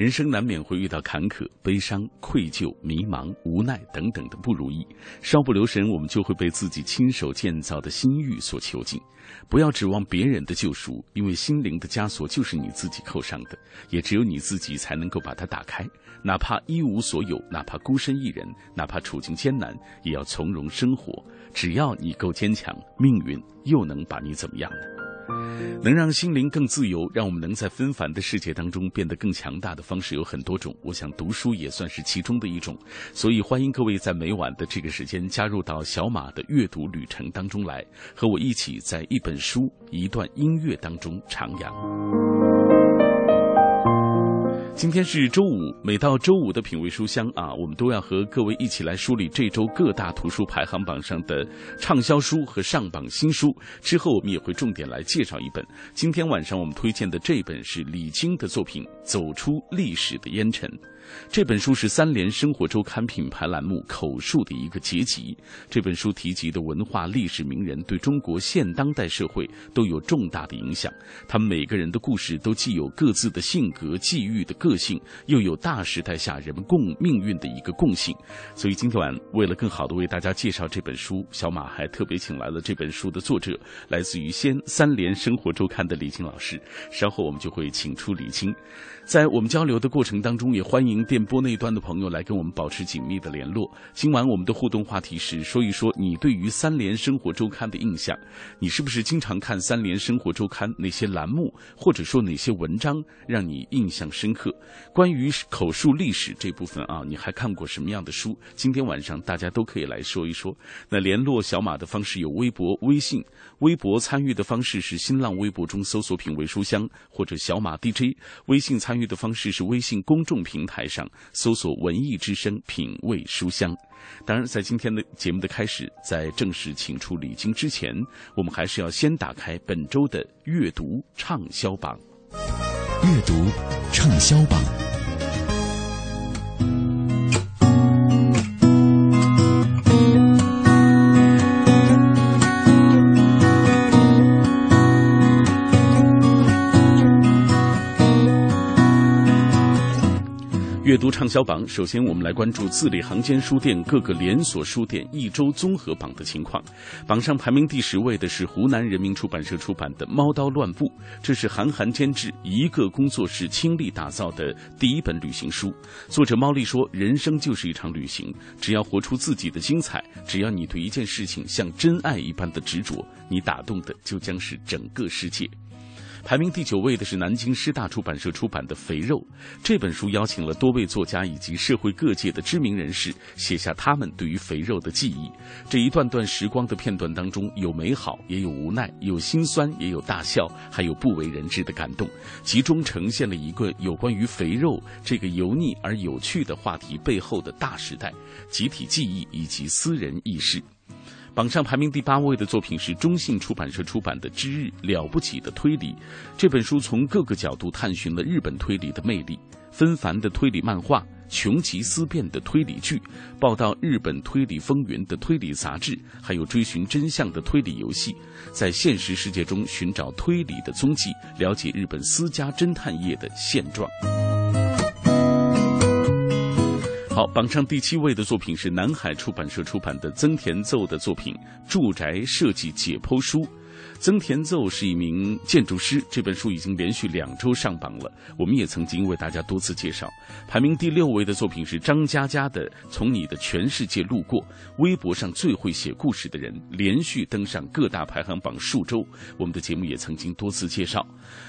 人生难免会遇到坎坷、悲伤、愧疚、迷茫、无奈等等的不如意，稍不留神，我们就会被自己亲手建造的心狱所囚禁。不要指望别人的救赎，因为心灵的枷锁就是你自己扣上的，也只有你自己才能够把它打开。哪怕一无所有，哪怕孤身一人，哪怕处境艰难，也要从容生活。只要你够坚强，命运又能把你怎么样呢？能让心灵更自由，让我们能在纷繁的世界当中变得更强大的方式有很多种。我想读书也算是其中的一种，所以欢迎各位在每晚的这个时间加入到小马的阅读旅程当中来，和我一起在一本书、一段音乐当中徜徉。今天是周五，每到周五的品味书香啊，我们都要和各位一起来梳理这周各大图书排行榜上的畅销书和上榜新书。之后我们也会重点来介绍一本。今天晚上我们推荐的这本是李菁的作品《走出历史的烟尘》。这本书是三联生活周刊品牌栏目口述的一个结集。这本书提及的文化历史名人对中国现当代社会都有重大的影响。他们每个人的故事都既有各自的性格、际遇的个性，又有大时代下人们共命运的一个共性。所以今天晚为了更好的为大家介绍这本书，小马还特别请来了这本书的作者，来自于先三联生活周刊的李菁老师。稍后我们就会请出李菁。在我们交流的过程当中，也欢迎电波那一端的朋友来跟我们保持紧密的联络。今晚我们的互动话题是说一说你对于三联生活周刊的印象，你是不是经常看三联生活周刊哪些栏目，或者说哪些文章让你印象深刻？关于口述历史这部分啊，你还看过什么样的书？今天晚上大家都可以来说一说。那联络小马的方式有微博、微信。微博参与的方式是新浪微博中搜索“品味书香”或者“小马 DJ”，微信参与的方式是微信公众平台上搜索“文艺之声品味书香”。当然，在今天的节目的开始，在正式请出李菁之前，我们还是要先打开本周的阅读畅销榜。阅读畅销榜。阅读畅销榜，首先我们来关注字里行间书店各个连锁书店一周综合榜的情况。榜上排名第十位的是湖南人民出版社出版的《猫刀乱步》，这是韩寒监制一个工作室倾力打造的第一本旅行书。作者猫丽说：“人生就是一场旅行，只要活出自己的精彩，只要你对一件事情像真爱一般的执着，你打动的就将是整个世界。”排名第九位的是南京师大出版社出版的《肥肉》这本书，邀请了多位作家以及社会各界的知名人士，写下他们对于肥肉的记忆。这一段段时光的片段当中，有美好，也有无奈，有心酸，也有大笑，还有不为人知的感动，集中呈现了一个有关于肥肉这个油腻而有趣的话题背后的大时代、集体记忆以及私人意识。榜上排名第八位的作品是中信出版社出版的《之日了不起的推理》。这本书从各个角度探寻了日本推理的魅力：纷繁的推理漫画、穷奇思辨的推理剧、报道日本推理风云的推理杂志，还有追寻真相的推理游戏，在现实世界中寻找推理的踪迹，了解日本私家侦探业的现状。榜上第七位的作品是南海出版社出版的曾田奏的作品《住宅设计解剖书》。曾田奏是一名建筑师，这本书已经连续两周上榜了。我们也曾经为大家多次介绍。排名第六位的作品是张嘉佳的《从你的全世界路过》，微博上最会写故事的人，连续登上各大排行榜数周。我们的节目也曾经多次介绍。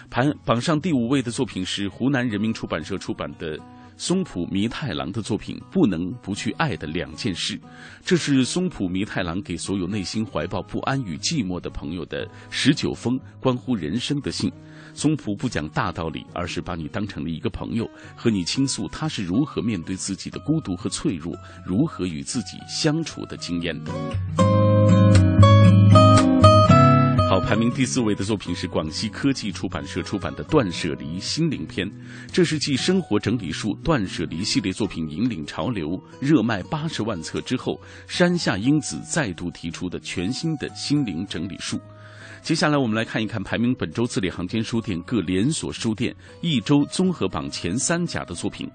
排榜上第五位的作品是湖南人民出版社出版的。松浦弥太郎的作品《不能不去爱的两件事》，这是松浦弥太郎给所有内心怀抱不安与寂寞的朋友的十九封关乎人生的信。松浦不讲大道理，而是把你当成了一个朋友，和你倾诉他是如何面对自己的孤独和脆弱，如何与自己相处的经验的。排名第四位的作品是广西科技出版社出版的《断舍离心灵篇》，这是继生活整理术《断舍离》系列作品引领潮流、热卖八十万册之后，山下英子再度提出的全新的心灵整理术。接下来，我们来看一看排名本周字里行间书店各连锁书店一周综合榜前三甲的作品。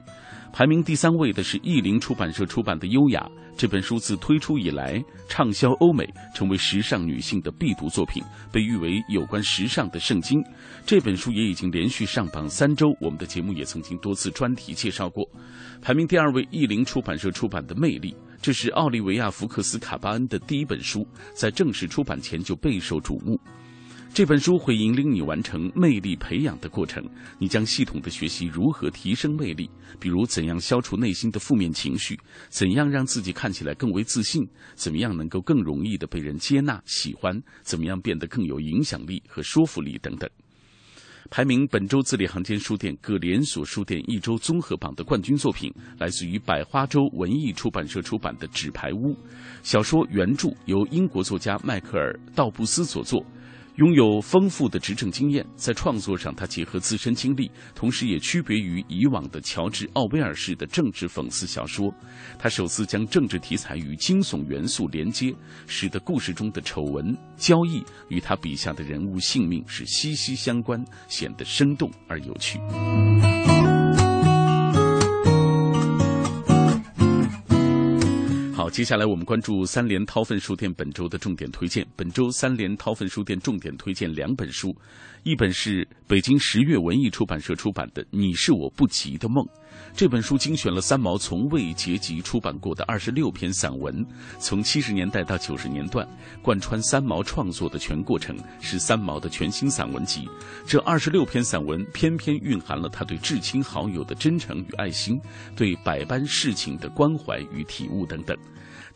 排名第三位的是译林出版社出版的《优雅》这本书，自推出以来畅销欧美，成为时尚女性的必读作品，被誉为有关时尚的圣经。这本书也已经连续上榜三周，我们的节目也曾经多次专题介绍过。排名第二位，译林出版社出版的《魅力》，这是奥利维亚·福克斯卡巴恩的第一本书，在正式出版前就备受瞩目。这本书会引领你完成魅力培养的过程，你将系统的学习如何提升魅力，比如怎样消除内心的负面情绪，怎样让自己看起来更为自信，怎么样能够更容易的被人接纳喜欢，怎么样变得更有影响力和说服力等等。排名本周字里行间书店各连锁书店一周综合榜的冠军作品，来自于百花洲文艺出版社出版的《纸牌屋》小说原著，由英国作家迈克尔·道布斯所作。拥有丰富的执政经验，在创作上，他结合自身经历，同时也区别于以往的乔治·奥威尔式的政治讽刺小说。他首次将政治题材与惊悚元素连接，使得故事中的丑闻、交易与他笔下的人物性命是息息相关，显得生动而有趣。接下来我们关注三联韬奋书店本周的重点推荐。本周三联韬奋书店重点推荐两本书，一本是北京十月文艺出版社出版的《你是我不及的梦》。这本书精选了三毛从未结集出版过的二十六篇散文，从七十年代到九十年段，贯穿三毛创作的全过程，是三毛的全新散文集。这二十六篇散文，偏偏蕴含了他对至亲好友的真诚与爱心，对百般事情的关怀与体悟等等。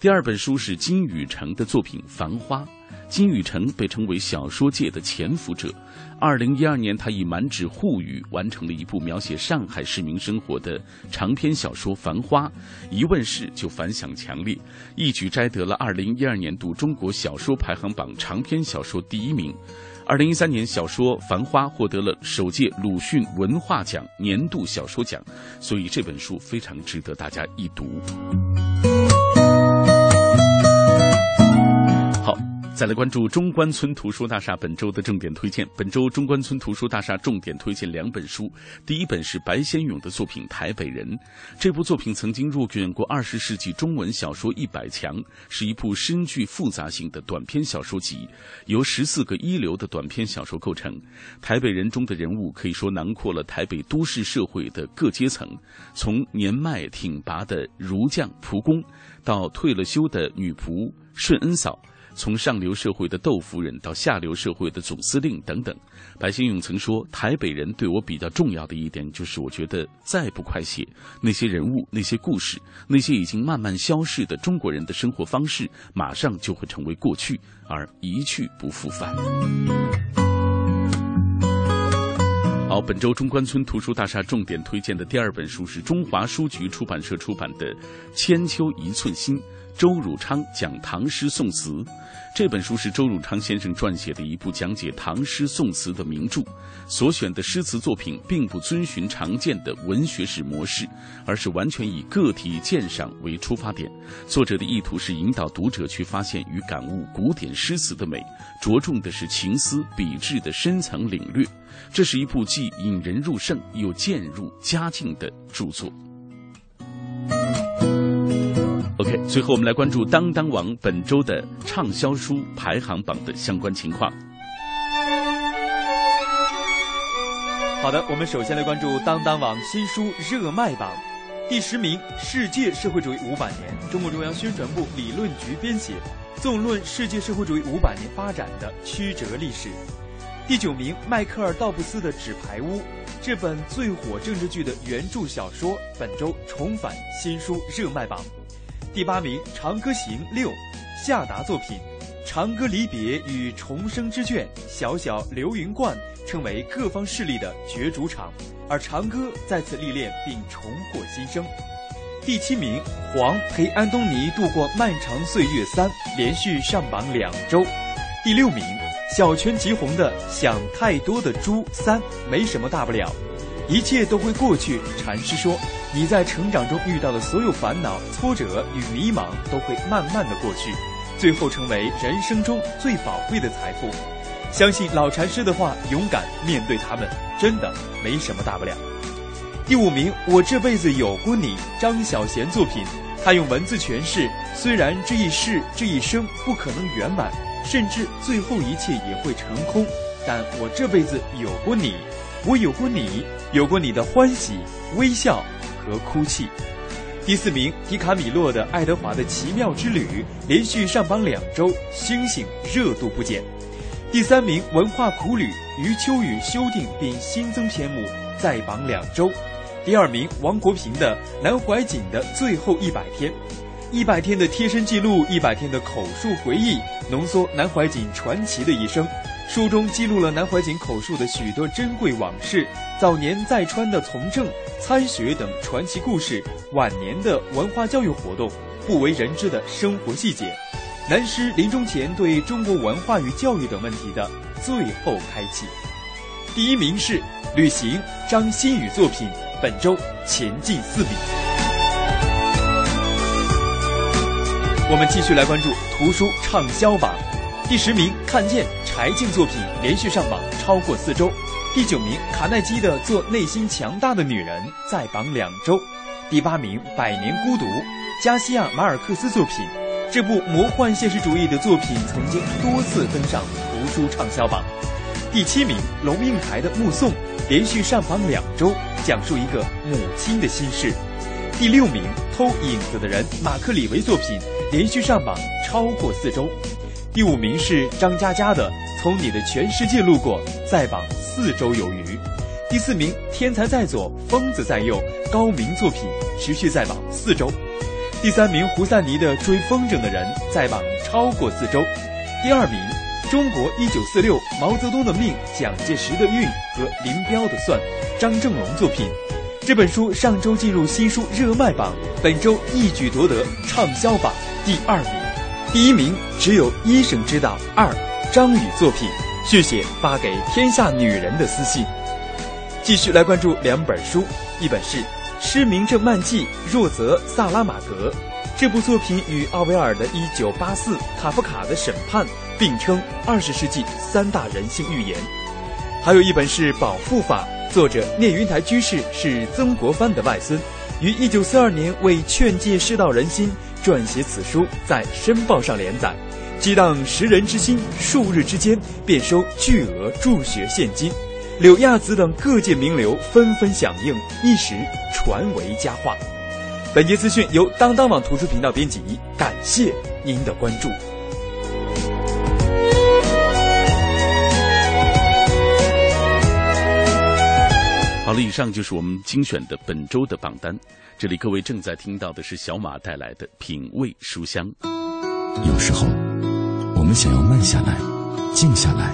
第二本书是金宇澄的作品《繁花》。金宇澄被称为小说界的潜伏者。二零一二年，他以满纸沪语完成了一部描写上海市民生活的长篇小说《繁花》，一问世就反响强烈，一举摘得了二零一二年度中国小说排行榜长篇小说第一名。二零一三年，小说《繁花》获得了首届鲁迅文化奖年度小说奖，所以这本书非常值得大家一读。再来关注中关村图书大厦本周的重点推荐。本周中关村图书大厦重点推荐两本书，第一本是白先勇的作品《台北人》。这部作品曾经入选过二十世纪中文小说一百强，是一部深具复杂性的短篇小说集，由十四个一流的短篇小说构成。《台北人》中的人物可以说囊括了台北都市社会的各阶层，从年迈挺拔的儒将仆工，到退了休的女仆顺恩嫂。从上流社会的窦夫人到下流社会的总司令等等，白先勇曾说：“台北人对我比较重要的一点，就是我觉得再不快写那些人物、那些故事、那些已经慢慢消逝的中国人的生活方式，马上就会成为过去，而一去不复返。”好，本周中关村图书大厦重点推荐的第二本书是中华书局出版社出版的《千秋一寸心》。周汝昌讲唐诗宋词，这本书是周汝昌先生撰写的一部讲解唐诗宋词的名著。所选的诗词作品并不遵循常见的文学史模式，而是完全以个体鉴赏为出发点。作者的意图是引导读者去发现与感悟古典诗词的美，着重的是情思笔致的深层领略。这是一部既引人入胜又渐入佳境的著作。最后我们来关注当当网本周的畅销书排行榜的相关情况。好的，我们首先来关注当当网新书热卖榜，第十名《世界社会主义五百年》，中共中央宣传部理论局编写，纵论世界社会主义五百年发展的曲折历史。第九名，迈克尔·道布斯的《纸牌屋》，这本最火政治剧的原著小说，本周重返新书热卖榜。第八名，《长歌行》六，夏达作品，《长歌离别与重生之卷》，小小流云观成为各方势力的角逐场，而长歌再次历练并重获新生。第七名，《黄陪安东尼度过漫长岁月》三，连续上榜两周。第六名。小泉吉宏的《想太多的猪三》没什么大不了，一切都会过去。禅师说，你在成长中遇到的所有烦恼、挫折与迷茫都会慢慢的过去，最后成为人生中最宝贵的财富。相信老禅师的话，勇敢面对他们，真的没什么大不了。第五名，我这辈子有过你，张小娴作品，他用文字诠释，虽然这一世这一生不可能圆满。甚至最后一切也会成空，但我这辈子有过你，我有过你，有过你的欢喜、微笑和哭泣。第四名，迪卡米洛的《爱德华的奇妙之旅》连续上榜两周，星星热度不减。第三名，文化苦旅余秋雨修订并新增篇目，再榜两周。第二名，王国平的《南怀瑾的最后一百天》。一百天的贴身记录，一百天的口述回忆，浓缩南怀瑾传奇的一生。书中记录了南怀瑾口述的许多珍贵往事，早年在川的从政、参学等传奇故事，晚年的文化教育活动，不为人知的生活细节。南师临终前对中国文化与教育等问题的最后开启。第一名是《旅行》，张馨予作品，本周前进四笔。我们继续来关注图书畅销榜，第十名《看见》柴静作品连续上榜超过四周，第九名卡耐基的《做内心强大的女人》在榜两周，第八名《百年孤独》加西亚马尔克斯作品，这部魔幻现实主义的作品曾经多次登上图书畅销榜，第七名龙应台的《目送》连续上榜两周，讲述一个母亲的心事，第六名偷影子的人马克李维作品。连续上榜超过四周，第五名是张嘉佳的《从你的全世界路过》，在榜四周有余。第四名《天才在左，疯子在右》，高明作品持续在榜四周。第三名胡赛尼的《追风筝的人》在榜超过四周。第二名《中国一九四六》，毛泽东的命，蒋介石的运和林彪的算，张正龙作品。这本书上周进入新书热卖榜，本周一举夺得畅销榜。第二名，第一名只有医生知道。二，张宇作品续写发给天下女人的私信。继续来关注两本书，一本是《失明症漫记》，若泽·萨拉马格。这部作品与奥威尔的《一九八四》、卡夫卡的《审判》并称二十世纪三大人性寓言。还有一本是《保护法》，作者聂云台居士是曾国藩的外孙，于一九四二年为劝诫世道人心。撰写此书，在《申报》上连载，激荡时人之心，数日之间便收巨额助学现金。柳亚子等各界名流纷纷响应，一时传为佳话。本节资讯由当当网图书频道编辑，感谢您的关注。好了，以上就是我们精选的本周的榜单。这里各位正在听到的是小马带来的品味书香。有时候，我们想要慢下来，静下来，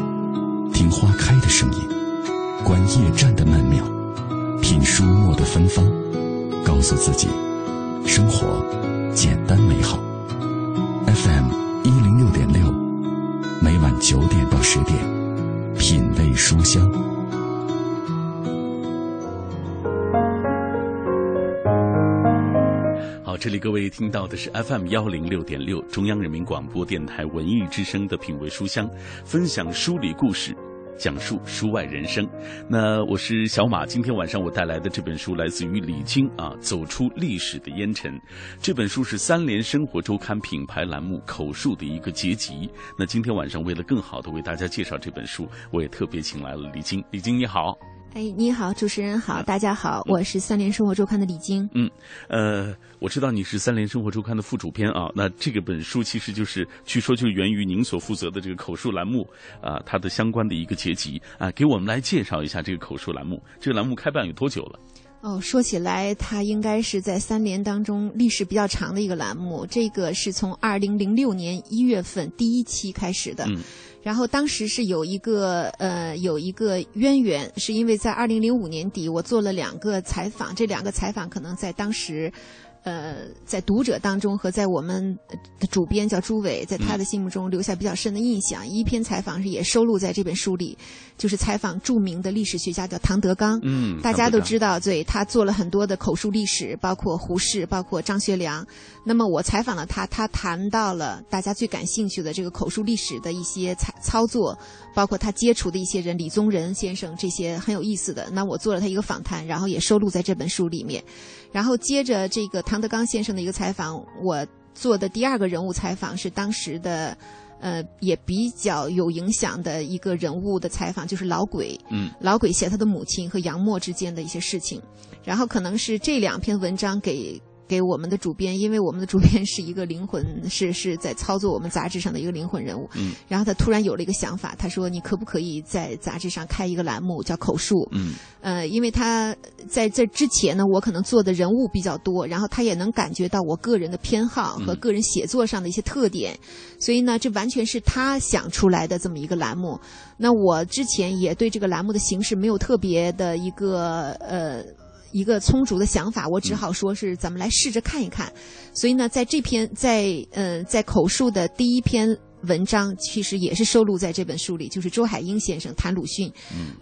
听花开的声音，观夜战的曼妙，品书墨的芬芳，告诉自己，生活简单美好。FM 一零六点六，每晚九点到十点，品味书香。这里各位听到的是 FM 幺零六点六中央人民广播电台文艺之声的品味书香，分享书里故事，讲述书外人生。那我是小马，今天晚上我带来的这本书来自于李菁啊，《走出历史的烟尘》。这本书是三联生活周刊品牌栏目口述的一个结集。那今天晚上为了更好的为大家介绍这本书，我也特别请来了李菁。李菁你好。哎，你好，主持人好，大家好，我是三联生活周刊的李晶。嗯，呃，我知道你是三联生活周刊的副主编啊。那这个本书其实就是据说就源于您所负责的这个口述栏目啊，它的相关的一个结集啊，给我们来介绍一下这个口述栏目。这个栏目开办有多久了？哦，说起来，它应该是在三联当中历史比较长的一个栏目。这个是从二零零六年一月份第一期开始的。嗯。然后当时是有一个呃有一个渊源，是因为在二零零五年底，我做了两个采访，这两个采访可能在当时。呃，在读者当中和在我们的主编叫朱伟，在他的心目中留下比较深的印象。一篇采访是也收录在这本书里，就是采访著名的历史学家叫唐德刚。嗯，大家都知道，对他做了很多的口述历史，包括胡适，包括张学良。那么我采访了他，他谈到了大家最感兴趣的这个口述历史的一些操操作，包括他接触的一些人，李宗仁先生这些很有意思的。那我做了他一个访谈，然后也收录在这本书里面。然后接着这个唐德刚先生的一个采访，我做的第二个人物采访是当时的，呃，也比较有影响的一个人物的采访，就是老鬼。嗯，老鬼写他的母亲和杨沫之间的一些事情，然后可能是这两篇文章给。给我们的主编，因为我们的主编是一个灵魂，是是在操作我们杂志上的一个灵魂人物。嗯，然后他突然有了一个想法，他说：“你可不可以在杂志上开一个栏目叫口述？”嗯，呃，因为他在这之前呢，我可能做的人物比较多，然后他也能感觉到我个人的偏好和个人写作上的一些特点，所以呢，这完全是他想出来的这么一个栏目。那我之前也对这个栏目的形式没有特别的一个呃。一个充足的想法，我只好说是咱们来试着看一看。所以呢，在这篇在呃在口述的第一篇文章，其实也是收录在这本书里，就是周海婴先生谈鲁迅，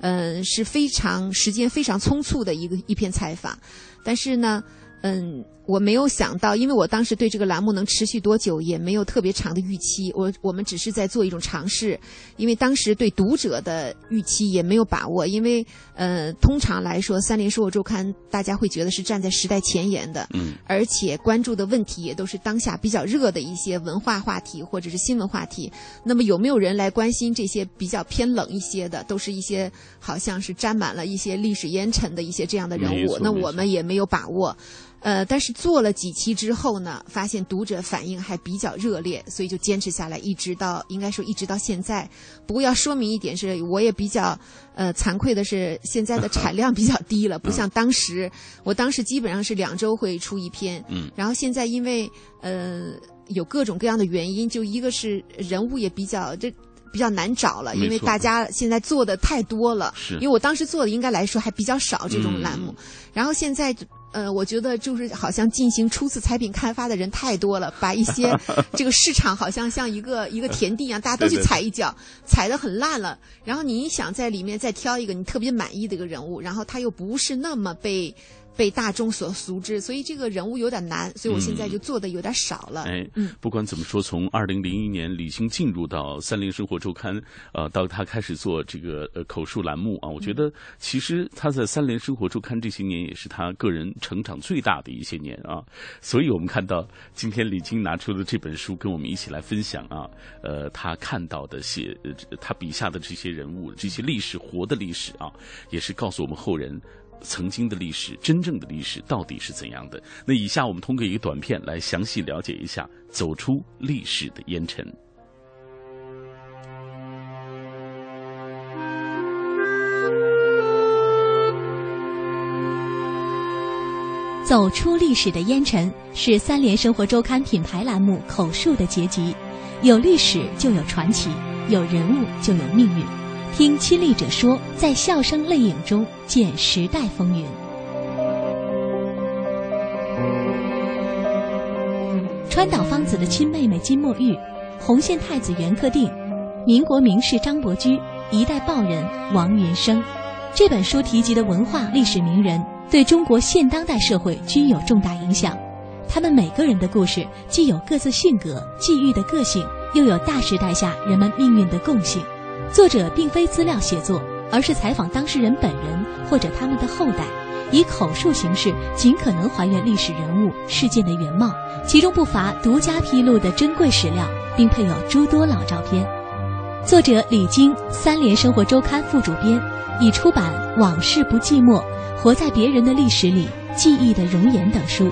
嗯，是非常时间非常匆促的一个一篇采访，但是呢。嗯，我没有想到，因为我当时对这个栏目能持续多久也没有特别长的预期。我我们只是在做一种尝试，因为当时对读者的预期也没有把握。因为呃，通常来说，《三联生活周刊》大家会觉得是站在时代前沿的，嗯，而且关注的问题也都是当下比较热的一些文化话题或者是新闻话题。那么有没有人来关心这些比较偏冷一些的，都是一些好像是沾满了一些历史烟尘的一些这样的人物？那我们也没有把握。呃，但是做了几期之后呢，发现读者反应还比较热烈，所以就坚持下来，一直到应该说一直到现在。不过要说明一点是，我也比较呃惭愧的是，现在的产量比较低了，不像当时，我当时基本上是两周会出一篇。嗯。然后现在因为呃有各种各样的原因，就一个是人物也比较这比较难找了，因为大家现在做的太多了。是。因为我当时做的应该来说还比较少这种栏目，然后现在。呃，我觉得就是好像进行初次产品开发的人太多了，把一些 这个市场好像像一个一个田地一样，大家都去踩一脚，踩得很烂了。然后你想在里面再挑一个你特别满意的一个人物，然后他又不是那么被。被大众所熟知，所以这个人物有点难，所以我现在就做的有点少了。哎，嗯，不管怎么说，从二零零一年李欣进入到《三联生活周刊》，呃，到他开始做这个呃口述栏目啊，我觉得其实他在《三联生活周刊》这些年也是他个人成长最大的一些年啊。所以我们看到今天李菁拿出的这本书，跟我们一起来分享啊，呃，他看到的写他笔下的这些人物，这些历史活的历史啊，也是告诉我们后人。曾经的历史，真正的历史到底是怎样的？那以下我们通过一个短片来详细了解一下，走出历史的烟尘。走出历史的烟尘是三联生活周刊品牌栏目口述的结集，有历史就有传奇，有人物就有命运。听亲历者说，在笑声泪影中见时代风云。川岛芳子的亲妹妹金墨玉，红线太子袁克定，民国名士张伯驹，一代报人王云生。这本书提及的文化历史名人，对中国现当代社会均有重大影响。他们每个人的故事，既有各自性格、际遇的个性，又有大时代下人们命运的共性。作者并非资料写作，而是采访当事人本人或者他们的后代，以口述形式尽可能还原历史人物事件的原貌，其中不乏独家披露的珍贵史料，并配有诸多老照片。作者李晶，三联生活周刊副主编，已出版《往事不寂寞》《活在别人的历史里》《记忆的容颜》等书。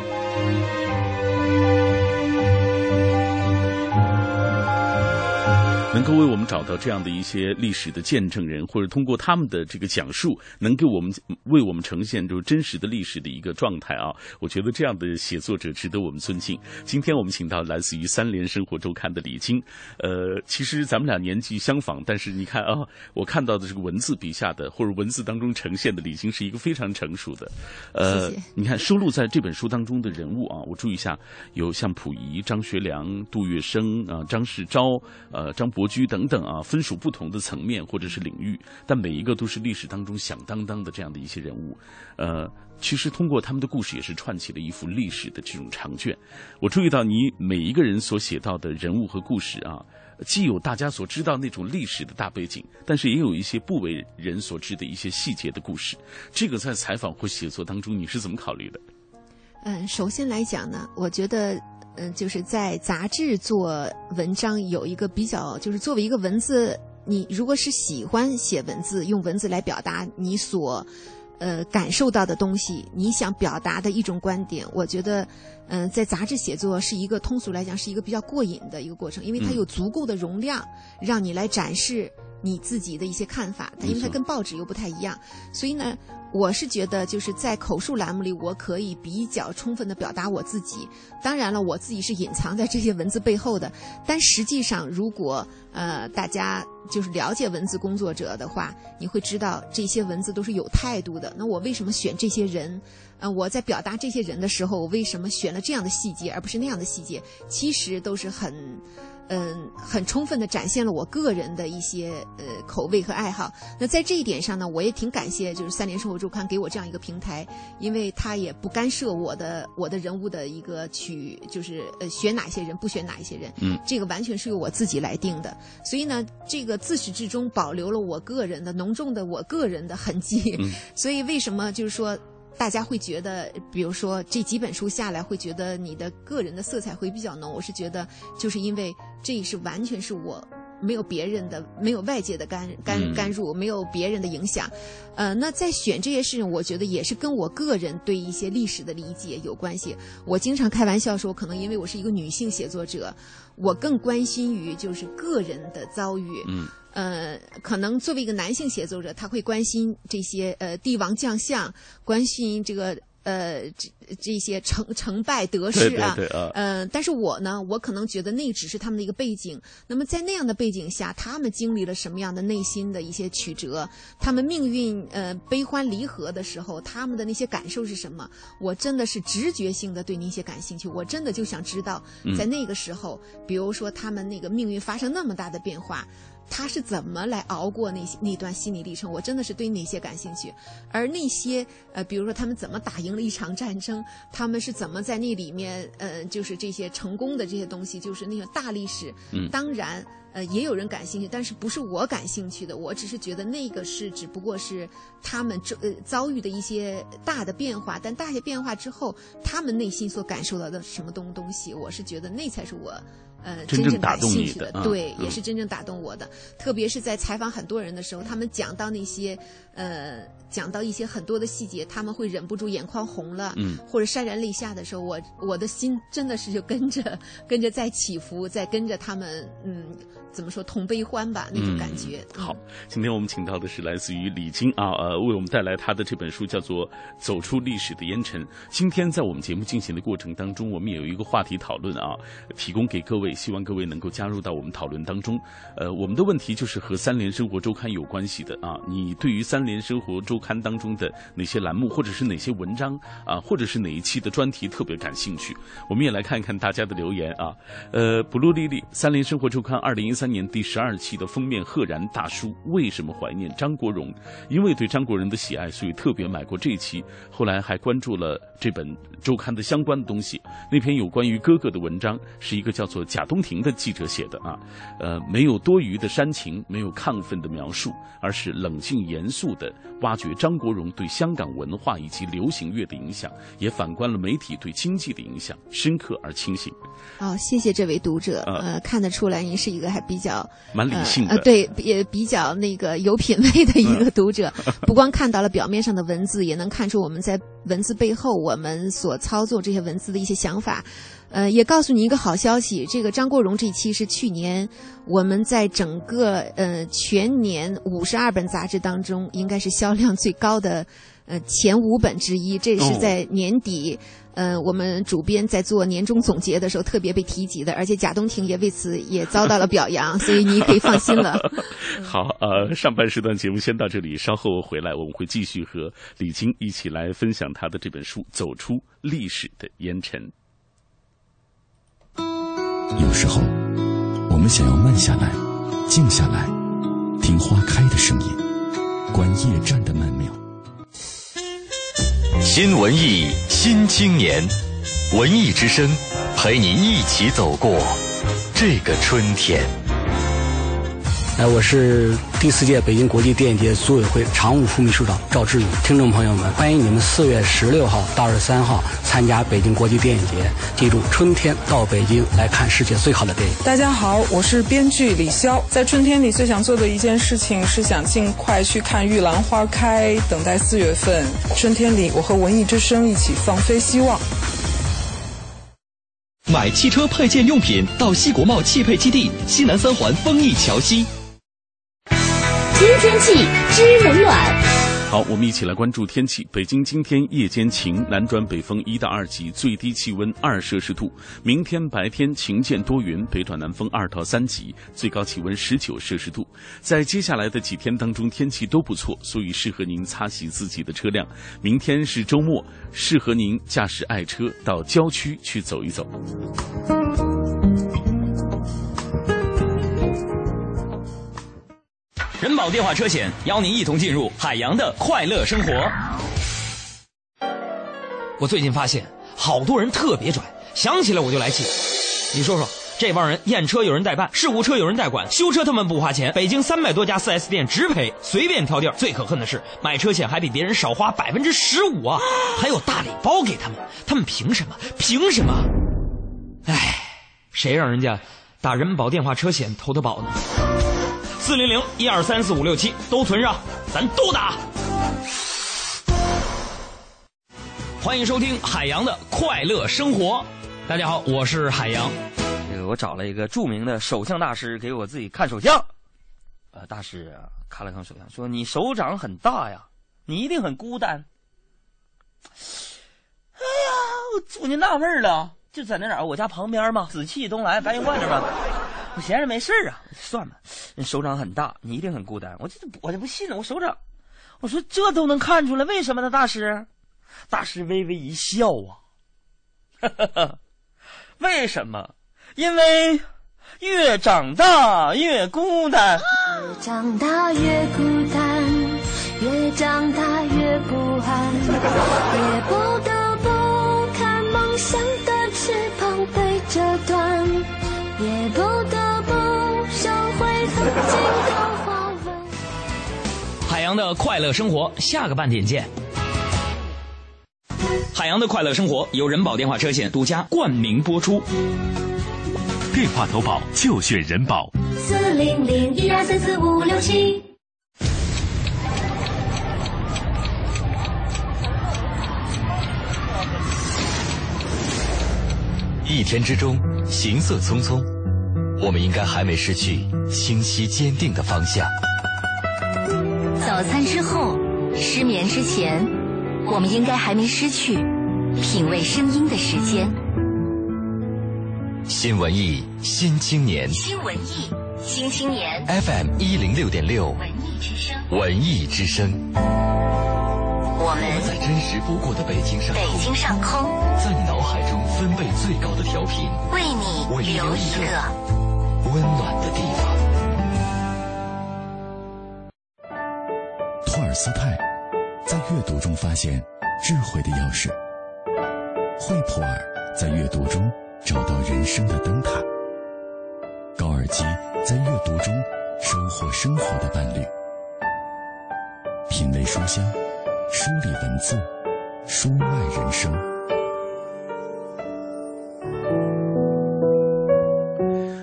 能够为我们找到这样的一些历史的见证人，或者通过他们的这个讲述，能给我们为我们呈现就是真实的历史的一个状态啊！我觉得这样的写作者值得我们尊敬。今天我们请到来自于三联生活周刊的李菁，呃，其实咱们俩年纪相仿，但是你看啊，我看到的这个文字笔下的或者文字当中呈现的李菁是一个非常成熟的，呃，你看收录在这本书当中的人物啊，我注意一下，有像溥仪、张学良、杜月笙啊、张世钊、呃、张伯。国居等等啊，分属不同的层面或者是领域，但每一个都是历史当中响当当的这样的一些人物。呃，其实通过他们的故事，也是串起了一幅历史的这种长卷。我注意到你每一个人所写到的人物和故事啊，既有大家所知道那种历史的大背景，但是也有一些不为人所知的一些细节的故事。这个在采访或写作当中，你是怎么考虑的？嗯，首先来讲呢，我觉得。嗯，就是在杂志做文章有一个比较，就是作为一个文字，你如果是喜欢写文字，用文字来表达你所，呃，感受到的东西，你想表达的一种观点，我觉得，嗯，在杂志写作是一个通俗来讲是一个比较过瘾的一个过程，因为它有足够的容量让你来展示你自己的一些看法，因为它跟报纸又不太一样，所以呢。我是觉得，就是在口述栏目里，我可以比较充分的表达我自己。当然了，我自己是隐藏在这些文字背后的。但实际上，如果呃大家就是了解文字工作者的话，你会知道这些文字都是有态度的。那我为什么选这些人？呃，我在表达这些人的时候，我为什么选了这样的细节而不是那样的细节？其实都是很。嗯，很充分的展现了我个人的一些呃口味和爱好。那在这一点上呢，我也挺感谢，就是三联生活周刊给我这样一个平台，因为他也不干涉我的我的人物的一个取，就是呃选哪些人，不选哪一些人。嗯，这个完全是由我自己来定的。所以呢，这个自始至终保留了我个人的浓重的我个人的痕迹。嗯，所以为什么就是说？大家会觉得，比如说这几本书下来，会觉得你的个人的色彩会比较浓。我是觉得，就是因为这是完全是我没有别人的、没有外界的干干干入，没有别人的影响。呃，那在选这些事情，我觉得也是跟我个人对一些历史的理解有关系。我经常开玩笑说，可能因为我是一个女性写作者，我更关心于就是个人的遭遇。嗯。呃，可能作为一个男性写作者，他会关心这些呃帝王将相，关心这个呃这这些成成败得失啊。对对对啊。呃，但是我呢，我可能觉得那只是他们的一个背景。那么在那样的背景下，他们经历了什么样的内心的一些曲折？他们命运呃悲欢离合的时候，他们的那些感受是什么？我真的是直觉性的对那些感兴趣。我真的就想知道，在那个时候，比如说他们那个命运发生那么大的变化。他是怎么来熬过那些那段心理历程？我真的是对那些感兴趣。而那些呃，比如说他们怎么打赢了一场战争，他们是怎么在那里面呃，就是这些成功的这些东西，就是那种大历史。嗯，当然呃，也有人感兴趣，但是不是我感兴趣的。我只是觉得那个是只不过是他们遭呃遭遇的一些大的变化，但大些变化之后，他们内心所感受到的什么东东西，我是觉得那才是我。呃，真正感兴趣的，对，也是真正打动我的。特别是在采访很多人的时候，他们讲到那些，呃，讲到一些很多的细节，他们会忍不住眼眶红了，嗯，或者潸然泪下的时候，我我的心真的是就跟着 跟着在起伏，在跟着他们，嗯。怎么说同悲欢吧那种感觉。好，今天我们请到的是来自于李晶啊，呃，为我们带来他的这本书叫做《走出历史的烟尘》。今天在我们节目进行的过程当中，我们也有一个话题讨论啊，提供给各位，希望各位能够加入到我们讨论当中。呃，我们的问题就是和《三联生活周刊》有关系的啊，你对于《三联生活周刊》当中的哪些栏目，或者是哪些文章啊，或者是哪一期的专题特别感兴趣？我们也来看一看大家的留言啊。呃，布鲁丽丽，《三联生活周刊》二零一三。年第十二期的封面赫然大叔为什么怀念张国荣？因为对张国荣的喜爱，所以特别买过这一期。后来还关注了这本周刊的相关的东西。那篇有关于哥哥的文章，是一个叫做贾东亭的记者写的啊。呃，没有多余的煽情，没有亢奋的描述，而是冷静严肃的挖掘张国荣对香港文化以及流行乐的影响，也反观了媒体对经济的影响，深刻而清醒。哦，谢谢这位读者。呃，看得出来您是一个还。比较蛮理性的，呃，对，也比较那个有品位的一个读者，不光看到了表面上的文字，也能看出我们在文字背后我们所操作这些文字的一些想法。呃，也告诉你一个好消息，这个张国荣这一期是去年我们在整个呃全年五十二本杂志当中，应该是销量最高的呃前五本之一。这是在年底，呃，我们主编在做年终总结的时候特别被提及的，而且贾东亭也为此也遭到了表扬，所以你可以放心了。好，呃，上半时段节目先到这里，稍后回来我们会继续和李菁一起来分享他的这本书《走出历史的烟尘》。有时候，我们想要慢下来，静下来，听花开的声音，观夜战的曼妙。新文艺新青年，文艺之声陪你一起走过这个春天。哎，我是第四届北京国际电影节组委会常务副秘书长赵志勇。听众朋友们，欢迎你们四月十六号到二十三号参加北京国际电影节。记住，春天到北京来看世界最好的电影。大家好，我是编剧李潇。在春天里最想做的一件事情是想尽快去看玉兰花开，等待四月份。春天里，我和文艺之声一起放飞希望。买汽车配件用品到西国贸汽配基地西南三环丰益桥西。知天气，知冷暖。好，我们一起来关注天气。北京今天夜间晴，南转北风一到二级，最低气温二摄氏度。明天白天晴间多云，北转南风二到三级，最高气温十九摄氏度。在接下来的几天当中，天气都不错，所以适合您擦洗自己的车辆。明天是周末，适合您驾驶爱车到郊区去走一走。人保电话车险邀您一同进入海洋的快乐生活。我最近发现，好多人特别拽，想起来我就来气。你说说，这帮人验车有人代办，事故车有人代管，修车他们不花钱。北京三百多家 4S 店直赔，随便挑地儿。最可恨的是，买车险还比别人少花百分之十五啊，还有大礼包给他们，他们凭什么？凭什么？哎，谁让人家打人保电话车险投的保呢？四零零一二三四五六七都存上，咱都打。欢迎收听海洋的快乐生活。大家好，我是海洋。这个我找了一个著名的手相大师给我自己看手相。呃，大师啊，看了看手相，说你手掌很大呀，你一定很孤单。哎呀，我我就纳闷了，就在那哪儿，我家旁边嘛，紫气东来，白云观这吧。我闲着没事啊，算吧。你手掌很大，你一定很孤单。我这我就不信了，我手掌，我说这都能看出来，为什么呢？大师，大师微微一笑啊，为什么？因为越长大越孤单。越长大越孤单，越长大越不安，也不得不洋的快乐生活，下个半点见。海洋的快乐生活由人保电话车险独家冠名播出。电话投保就选人保。四零零一二三四五六七。一天之中，行色匆匆。我们应该还没失去清晰坚定的方向。早餐之后，失眠之前，我们应该还没失去品味声音的时间。新文艺新青年，新文艺新青年，FM 一零六点六，文艺之声，文艺之声。我们在真实不过的北京上空，北京上空，在你脑海中分贝最高的调频，为你留一个。温暖的地方。尔斯泰在阅读中发现智慧的钥匙，惠普尔在阅读中找到人生的灯塔，高尔基在阅读中收获生活的伴侣。品味书香，梳理文字，书外人生。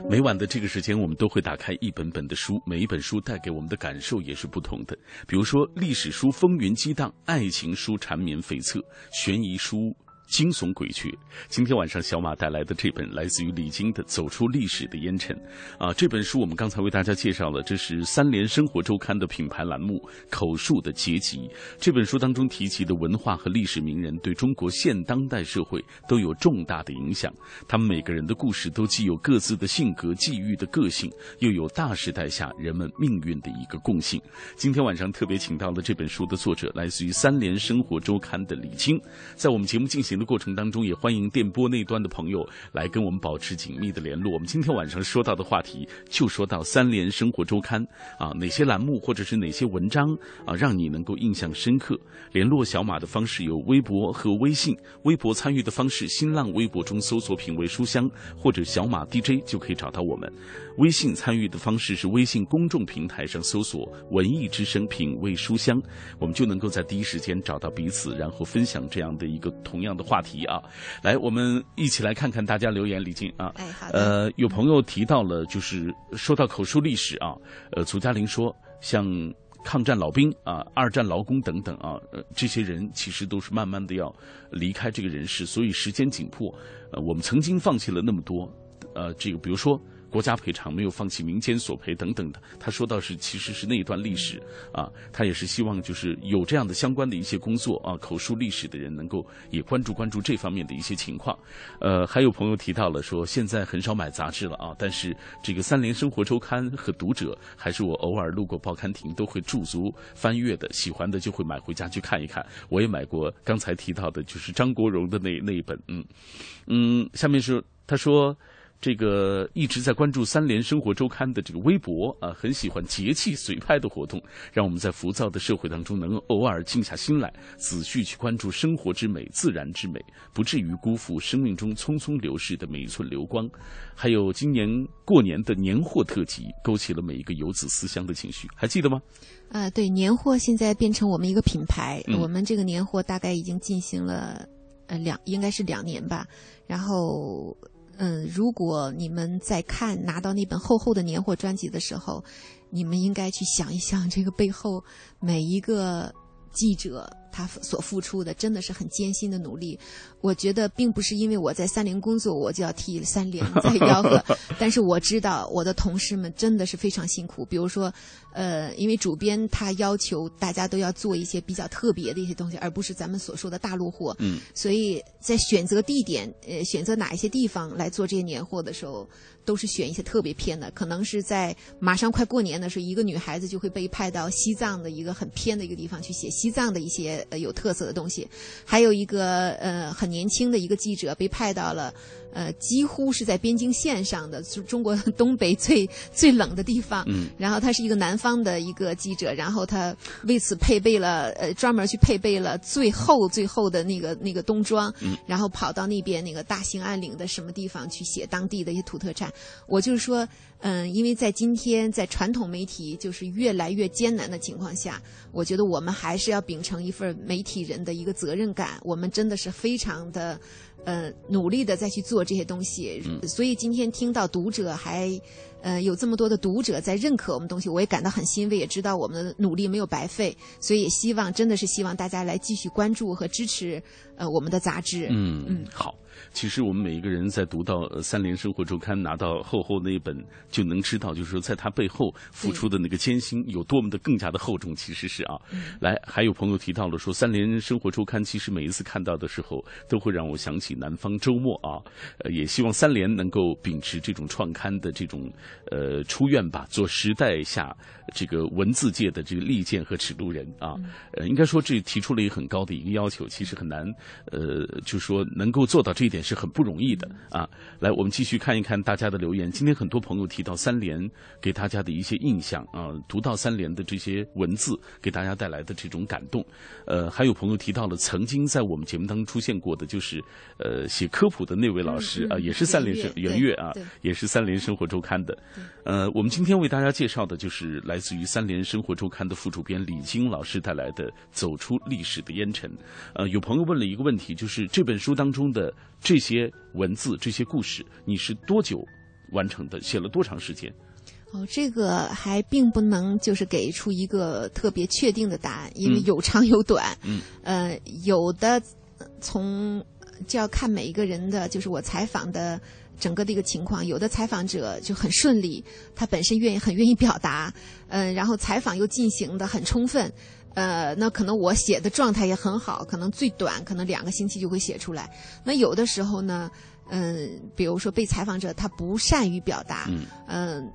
每晚的这个时间，我们都会打开一本本的书，每一本书带给我们的感受也是不同的。比如说，历史书风云激荡，爱情书缠绵悱恻，悬疑书。惊悚诡谲。今天晚上小马带来的这本来自于李菁的《走出历史的烟尘》啊，这本书我们刚才为大家介绍了，这是三联生活周刊的品牌栏目《口述的结集》。这本书当中提及的文化和历史名人，对中国现当代社会都有重大的影响。他们每个人的故事都既有各自的性格、际遇的个性，又有大时代下人们命运的一个共性。今天晚上特别请到了这本书的作者，来自于三联生活周刊的李菁，在我们节目进行。的过程当中，也欢迎电波那端的朋友来跟我们保持紧密的联络。我们今天晚上说到的话题，就说到三联生活周刊啊，哪些栏目或者是哪些文章啊，让你能够印象深刻？联络小马的方式有微博和微信。微博参与的方式，新浪微博中搜索“品味书香”或者“小马 DJ” 就可以找到我们。微信参与的方式是微信公众平台上搜索“文艺之声品味书香”，我们就能够在第一时间找到彼此，然后分享这样的一个同样的话题啊。来，我们一起来看看大家留言，李静啊，哎，好的。呃，有朋友提到了，就是说到口述历史啊，呃，祖嘉玲说，像抗战老兵啊、二战劳工等等啊，呃，这些人其实都是慢慢的要离开这个人世，所以时间紧迫，呃，我们曾经放弃了那么多，呃，这个比如说。国家赔偿没有放弃民间索赔等等的，他说到是其实是那一段历史啊，他也是希望就是有这样的相关的一些工作啊，口述历史的人能够也关注关注这方面的一些情况。呃，还有朋友提到了说现在很少买杂志了啊，但是这个三联生活周刊和读者还是我偶尔路过报刊亭都会驻足翻阅的，喜欢的就会买回家去看一看。我也买过刚才提到的就是张国荣的那那一本，嗯嗯，下面是他说。这个一直在关注三联生活周刊的这个微博啊，很喜欢节气随拍的活动，让我们在浮躁的社会当中能偶尔静下心来，仔细去关注生活之美、自然之美，不至于辜负生命中匆匆流逝的每一寸流光。还有今年过年的年货特辑，勾起了每一个游子思乡的情绪，还记得吗？呃，对，年货现在变成我们一个品牌，我们这个年货大概已经进行了呃两，应该是两年吧，然后。嗯，如果你们在看拿到那本厚厚的年货专辑的时候，你们应该去想一想，这个背后每一个记者他所付出的真的是很艰辛的努力。我觉得并不是因为我在三联工作，我就要替三联在吆喝，但是我知道我的同事们真的是非常辛苦。比如说，呃，因为主编他要求大家都要做一些比较特别的一些东西，而不是咱们所说的大陆货。嗯，所以在选择地点，呃，选择哪一些地方来做这些年货的时候，都是选一些特别偏的。可能是在马上快过年的时候，一个女孩子就会被派到西藏的一个很偏的一个地方去写西藏的一些呃有特色的东西。还有一个呃很年轻的一个记者被派到了。呃，几乎是在边境线上的，就中国东北最 最冷的地方。嗯，然后他是一个南方的一个记者，然后他为此配备了呃专门去配备了最厚最厚的那个那个冬装，嗯，然后跑到那边那个大兴安岭的什么地方去写当地的一些土特产。我就是说，嗯，因为在今天在传统媒体就是越来越艰难的情况下，我觉得我们还是要秉承一份媒体人的一个责任感。我们真的是非常的。呃，努力的再去做这些东西，嗯所以今天听到读者还，呃，有这么多的读者在认可我们东西，我也感到很欣慰，也知道我们的努力没有白费，所以也希望，真的是希望大家来继续关注和支持，呃，我们的杂志。嗯嗯，好。其实我们每一个人在读到《呃三联生活周刊》拿到厚厚那一本，就能知道，就是说在他背后付出的那个艰辛有多么的更加的厚重。其实是啊，来，还有朋友提到了说，《三联生活周刊》其实每一次看到的时候，都会让我想起南方周末啊。呃，也希望三联能够秉持这种创刊的这种呃出愿吧，做时代下这个文字界的这个利剑和指路人啊。呃，应该说这提出了一个很高的一个要求，其实很难，呃，就说能够做到这一点是很不容易的啊。来，我们继续看一看大家的留言。今天很多朋友提到三联给大家的一些印象啊，读到三联的这些文字给大家带来的这种感动。呃，还有朋友提到了曾经在我们节目当中出现过的，就是呃写科普的那位老师啊、也是三联生袁袁岳啊，也是三联生活周刊的。呃，我们今天为大家介绍的就是来自于三联生活周刊的副主编李菁老师带来的《走出历史的烟尘》。呃，有朋友问了一个问题，就是这本书当中的这些文字、这些故事，你是多久完成的？写了多长时间？哦，这个还并不能就是给出一个特别确定的答案，因为有长有短。嗯，呃，有的从就要看每一个人的，就是我采访的整个的一个情况。有的采访者就很顺利，他本身愿意很愿意表达，嗯、然后采访又进行的很充分。呃，那可能我写的状态也很好，可能最短可能两个星期就会写出来。那有的时候呢，嗯、比如说被采访者他不善于表达，嗯嗯，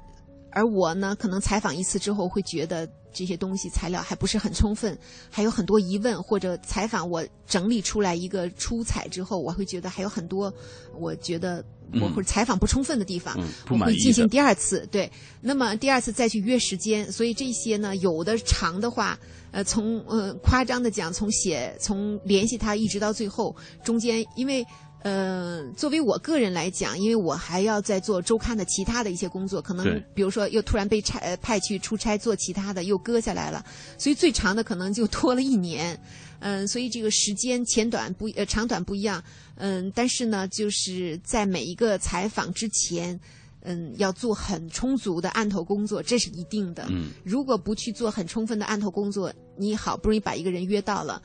而我呢，可能采访一次之后会觉得这些东西材料还不是很充分，还有很多疑问，或者采访我整理出来一个出彩之后，我会觉得还有很多我觉得我采访不充分的地方，我满意的会进行第二次。对，那么第二次再去约时间，所以这些呢，有的长的话。呃，从呃夸张的讲，从写从联系他一直到最后，中间因为呃，作为我个人来讲，因为我还要在做周刊的其他的一些工作，可能比如说又突然被差呃派去出差做其他的，又搁下来了，所以最长的可能就拖了一年。嗯，所以这个时间前短不呃长短不一样。嗯，但是呢，就是在每一个采访之前。嗯，要做很充足的案头工作，这是一定的。嗯，如果不去做很充分的案头工作，你好不容易把一个人约到了，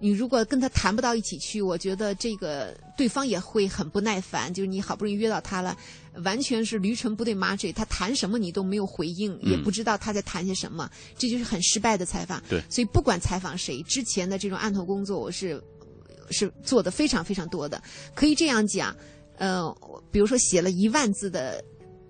你如果跟他谈不到一起去，我觉得这个对方也会很不耐烦。就是你好不容易约到他了，完全是驴唇不对马嘴，他谈什么你都没有回应，嗯也不知道他在谈些什么，这就是很失败的采访。对所以不管采访谁，之前的这种案头工作，我是是做的非常非常多的。可以这样讲，呃，比如说写了一万字的。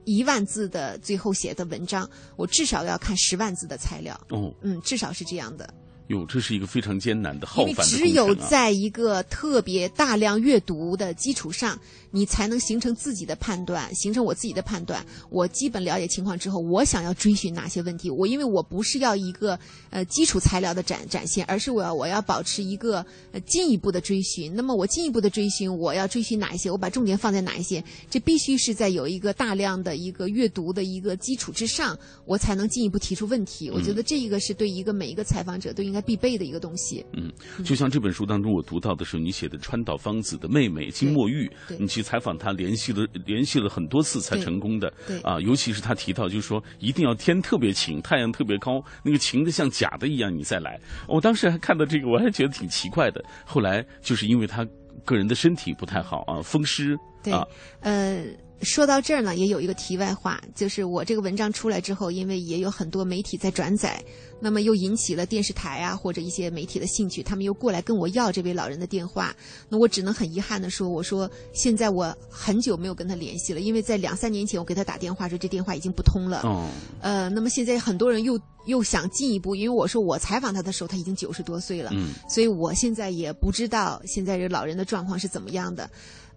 一万字的最后写的文章，我至少要看十万字的材料。哦，嗯，至少是这样的。哟，这是一个非常艰难的、浩因为繁的只有在一个特别大量阅读的基础上，你才能形成自己的判断，形成我自己的判断。我基本了解情况之后，我想要追寻哪些问题？我因为我不是要一个呃基础材料的展展现，而是我要我要保持一个呃进一步的追寻。那么我进一步的追寻，我要追寻哪一些？我把重点放在哪一些？这必须是在有一个大量的一个阅读的一个基础之上，我才能进一步提出问题。我觉得这一个是对一个每一个采访者都应该必备的一个东西。嗯，就像这本书当中我读到的时候，你写的川岛芳子的妹妹金墨玉对，你去采访他，联系了联系了很多次才成功的。对啊，尤其是他提到，就是说一定要天特别晴，太阳特别高，那个晴的像假的一样，你再来。我当时还看到这个，我还觉得挺奇怪的。后来就是因为他个人的身体不太好啊，风湿对啊，呃，说到这儿呢，也有一个题外话，就是我这个文章出来之后，因为也有很多媒体在转载，那么又引起了电视台啊或者一些媒体的兴趣，他们又过来跟我要这位老人的电话，那我只能很遗憾的说，我说现在我很久没有跟他联系了，因为在两三年前我给他打电话说这电话已经不通了。哦，呃，那么现在很多人又又想进一步，因为我说我采访他的时候他已经九十多岁了，嗯所以我现在也不知道现在这老人的状况是怎么样的。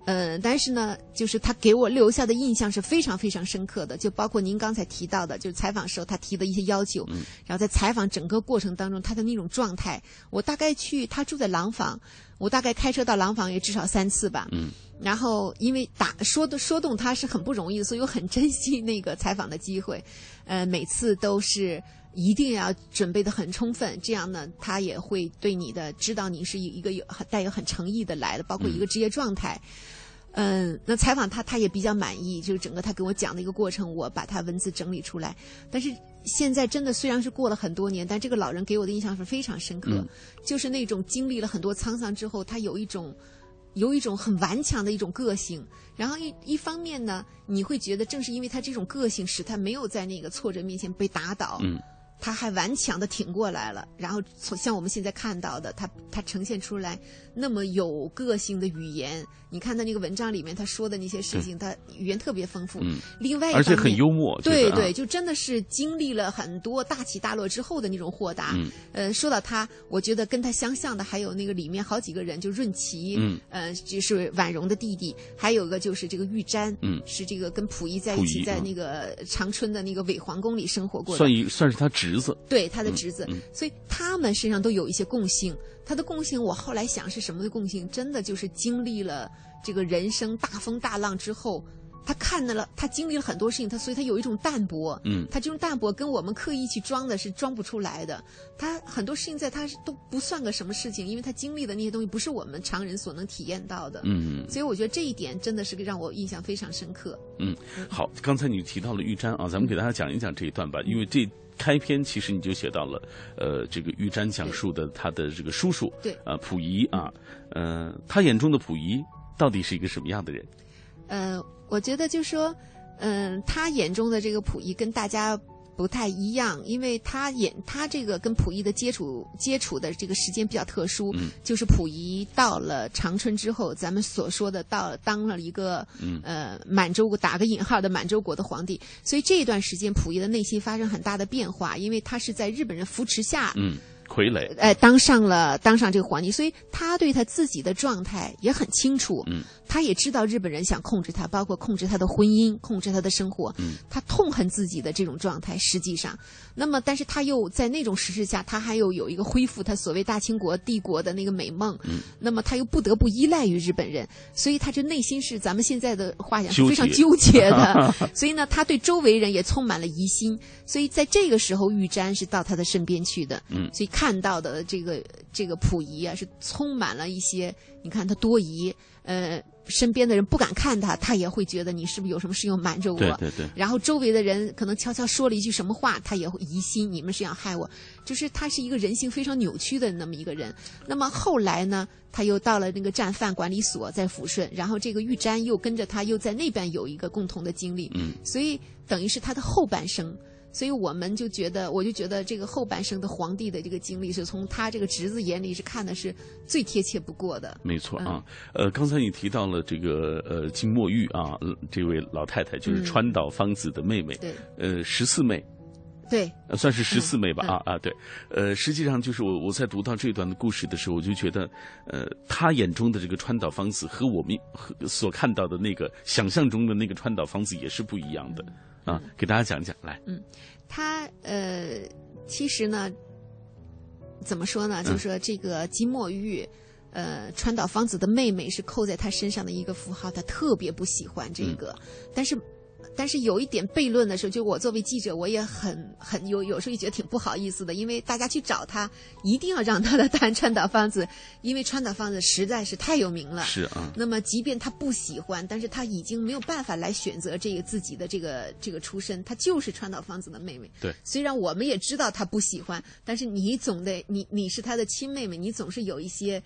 呃，但是呢，就是他给我留下的印象是非常非常深刻的，就包括您刚才提到的，就是采访时候他提的一些要求，然后在采访整个过程当中他的那种状态，我大概去他住在廊坊，我大概开车到廊坊也至少三次吧，嗯，然后因为打说的说动他是很不容易的，所以我很珍惜那个采访的机会，呃，每次都是。一定要准备的很充分，这样呢，他也会对你的知道你是一个有带有很诚意的来的，包括一个职业状态。嗯，那采访他，他也比较满意，就是整个他给我讲的一个过程，我把他文字整理出来。但是现在真的虽然是过了很多年，但这个老人给我的印象是非常深刻，嗯就是那种经历了很多沧桑之后，他有一种。有一种很顽强的一种个性，然后一一方面呢，你会觉得正是因为他这种个性，使他没有在那个挫折面前被打倒，嗯，他还顽强的挺过来了。然后从像我们现在看到的，他他呈现出来那么有个性的语言，你看他那个文章里面他说的那些事情，他语言特别丰富。嗯另外一而且很幽默对对，就真的是经历了很多大起大落之后的那种豁达。嗯呃，说到他，我觉得跟他相像的还有那个里面好几个人，就润琪，嗯呃，就是婉容的弟弟，还有一个就是这个玉瞻，嗯是这个跟溥仪在一起，在那个长春的那个伪皇宫里生活过的，算一算是他侄子。对他的侄子，所以他们身上都有一些共性。他的共性，我后来想是什么的共性？真的就是经历了这个人生大风大浪之后，他看到了，他经历了很多事情，他所以他有一种淡泊。嗯，他这种淡泊跟我们刻意去装的是装不出来的。他很多事情在他都不算个什么事情，因为他经历的那些东西不是我们常人所能体验到的。嗯，所以我觉得这一点真的是让我印象非常深刻。嗯，好，刚才你提到了玉簪啊，咱们给大家讲一讲这一段吧，因为这开篇其实你就写到了，呃，这个玉瞻讲述的他的这个叔叔，对，啊，溥仪啊，呃，他眼中的溥仪到底是一个什么样的人？呃，我觉得就说，嗯、他眼中的这个溥仪跟大家不太一样，因为他演他这个跟溥仪的接触接触的这个时间比较特殊，嗯。就是溥仪到了长春之后，咱们所说的到当了一个、嗯。呃满洲国打个引号的满洲国的皇帝，所以这一段时间溥仪的内心发生很大的变化，因为他是在日本人扶持下，嗯，傀儡，哎，当上了当上这个皇帝，所以他对他自己的状态也很清楚。嗯，他也知道日本人想控制他，包括控制他的婚姻，控制他的生活。嗯，他痛恨自己的这种状态。实际上，那么但是他又在那种时势下，他还有有一个恢复他所谓大清国帝国的那个美梦。嗯，那么他又不得不依赖于日本人，所以他这内心是咱们现在的话讲是非常纠结的。所以呢，他对周围人也充满了疑心。所以在这个时候，玉瞻是到他的身边去的。嗯所以看到的这个这个溥仪啊，是充满了一些，你看他多疑，呃，身边的人不敢看他，他也会觉得你是不是有什么事要瞒着我？对对对然后周围的人可能悄悄说了一句什么话，他也会疑心，你们是想害我。就是他是一个人性非常扭曲的那么一个人。那么后来呢，他又到了那个战犯管理所，在抚顺，然后这个玉簪又跟着他，又在那边有一个共同的经历。嗯，所以等于是他的后半生。所以我们就觉得，我就觉得这个后半生的皇帝的这个经历，是从他这个侄子眼里是看的是最贴切不过的。没错啊，嗯呃，刚才你提到了这个呃金墨玉啊，呃这位老太太就是嗯川岛芳子的妹妹，对，呃，十四妹，对，呃，算是十四妹吧、嗯啊啊，对，呃，实际上就是我我在读到这段的故事的时候，我就觉得，呃，他眼中的这个川岛芳子和我们和所看到的那个想象中的那个川岛芳子也是不一样的啊，给大家讲讲来，嗯，他呃，其实呢，怎么说呢？嗯。就是说这个金墨玉，呃，川岛芳子的妹妹是扣在他身上的一个符号，他特别不喜欢这个，但是。但是有一点悖论的时候，就我作为记者，我也很很有有时候也觉得挺不好意思的，因为大家去找他，一定要让他的谈川岛芳子，因为川岛芳子实在是太有名了。是啊，那么，即便他不喜欢，但是他已经没有办法来选择这个自己的这个这个出身，他就是川岛芳子的妹妹。对，虽然我们也知道他不喜欢，但是你总得你你是他的亲妹妹，你总是有一些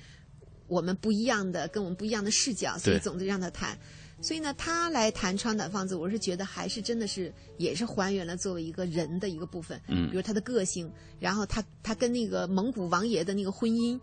我们不一样的、跟我们不一样的视角，所以总得让他谈。所以呢，他来谈川岛芳子，我是觉得还是真的是也是还原了作为一个人的一个部分，嗯。比如他的个性，然后他他跟那个蒙古王爷的那个婚姻，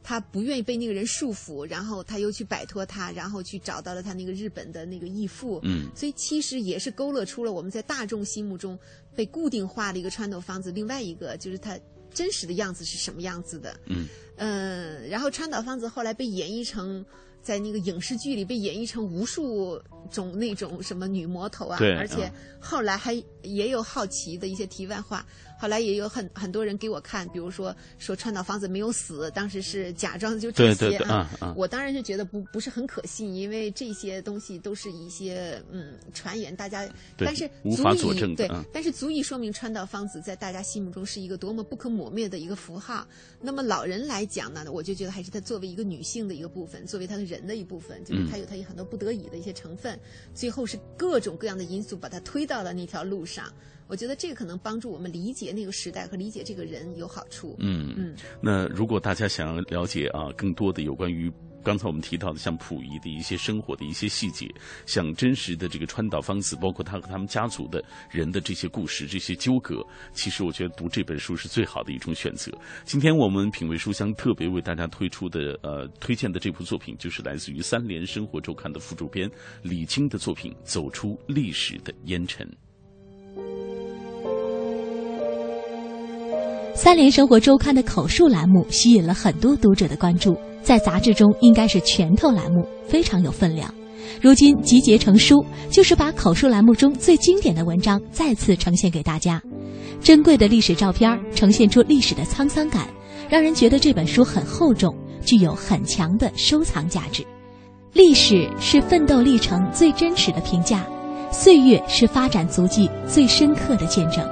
他不愿意被那个人束缚，然后他又去摆脱他，然后去找到了他那个日本的那个义父，嗯。所以其实也是勾勒出了我们在大众心目中被固定化的一个川岛芳子，另外一个就是他真实的样子是什么样子的，嗯。呃，然后川岛芳子后来被演绎成。在那个影视剧里被演绎成无数种那种什么女魔头啊，而且嗯。后来还也有好奇的一些题外话，后来也有很很多人给我看，比如说说川岛芳子没有死，当时是假装就这些对对对啊啊啊我当然是觉得不不是很可信，因为这些东西都是一些嗯传言，大家但是无法足以对但是足以说明川岛芳子在大家心目中是一个多么不可磨灭的一个符号。那么老人来讲呢，我就觉得还是她作为一个女性的一个部分，作为她的人的一部分，就是嗯她有她有很多不得已的一些成分，最后是各种各样的因素把她推到了那条路上。我觉得这个可能帮助我们理解那个时代和理解这个人有好处。嗯嗯，那如果大家想要了解啊更多的有关于刚才我们提到的像溥仪的一些生活的一些细节，像真实的这个川岛芳子，包括他和他们家族的人的这些故事、这些纠葛，其实我觉得读这本书是最好的一种选择。今天我们品味书香特别为大家推出的呃推荐的这部作品，就是来自于三联生活周刊的副主编李菁的作品《走出历史的烟尘》。三联生活周刊的口述栏目吸引了很多读者的关注，在杂志中应该是拳头栏目，非常有分量。如今集结成书，就是把口述栏目中最经典的文章再次呈现给大家。珍贵的历史照片呈现出历史的沧桑感，让人觉得这本书很厚重，具有很强的收藏价值。历史是奋斗历程最真实的评价，岁月是发展足迹最深刻的见证。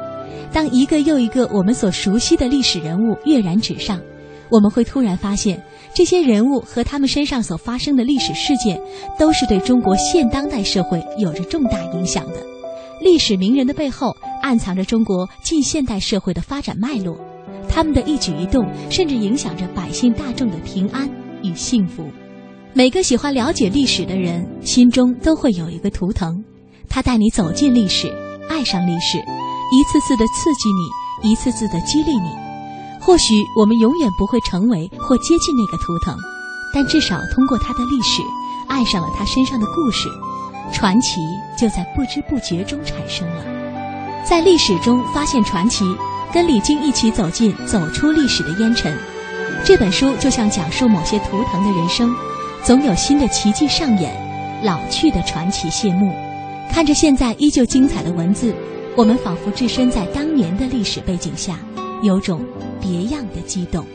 当一个又一个我们所熟悉的历史人物跃然纸上，我们会突然发现，这些人物和他们身上所发生的历史事件，都是对中国现当代社会有着重大影响的。历史名人的背后，暗藏着中国近现代社会的发展脉络，他们的一举一动，甚至影响着百姓大众的平安与幸福。每个喜欢了解历史的人，心中都会有一个图腾，他带你走进历史，爱上历史。一次次的刺激你，一次次的激励你。或许我们永远不会成为或接近那个图腾，但至少通过他的历史，爱上了他身上的故事，传奇就在不知不觉中产生了。在历史中发现传奇，跟李菁一起走进走出历史的烟尘。这本书就像讲述某些图腾的人生，总有新的奇迹上演，老去的传奇谢幕。看着现在依旧精彩的文字。我们仿佛置身在当年的历史背景下，有种别样的激动。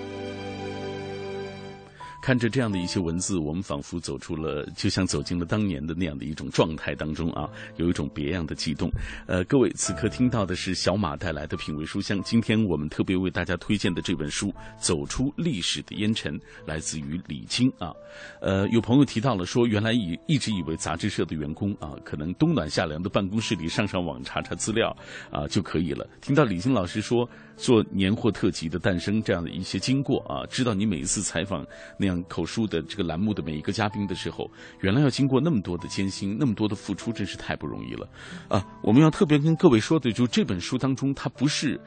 看着这样的一些文字，我们仿佛走出了，就像走进了当年的那样的一种状态当中啊，有一种别样的激动。呃，各位此刻听到的是小马带来的品味书香。今天我们特别为大家推荐的这本书《走出历史的烟尘》，来自于李菁啊。呃，有朋友提到了说，原来以一直以为杂志社的员工啊，可能冬暖夏凉的办公室里上上网查查资料啊就可以了。听到李菁老师说做年货特辑的诞生这样的一些经过啊，知道你每一次采访那样。口述的这个栏目的每一个嘉宾的时候，原来要经过那么多的艰辛，那么多的付出，真是太不容易了啊！我们要特别跟各位说的，就这本书当中，它不是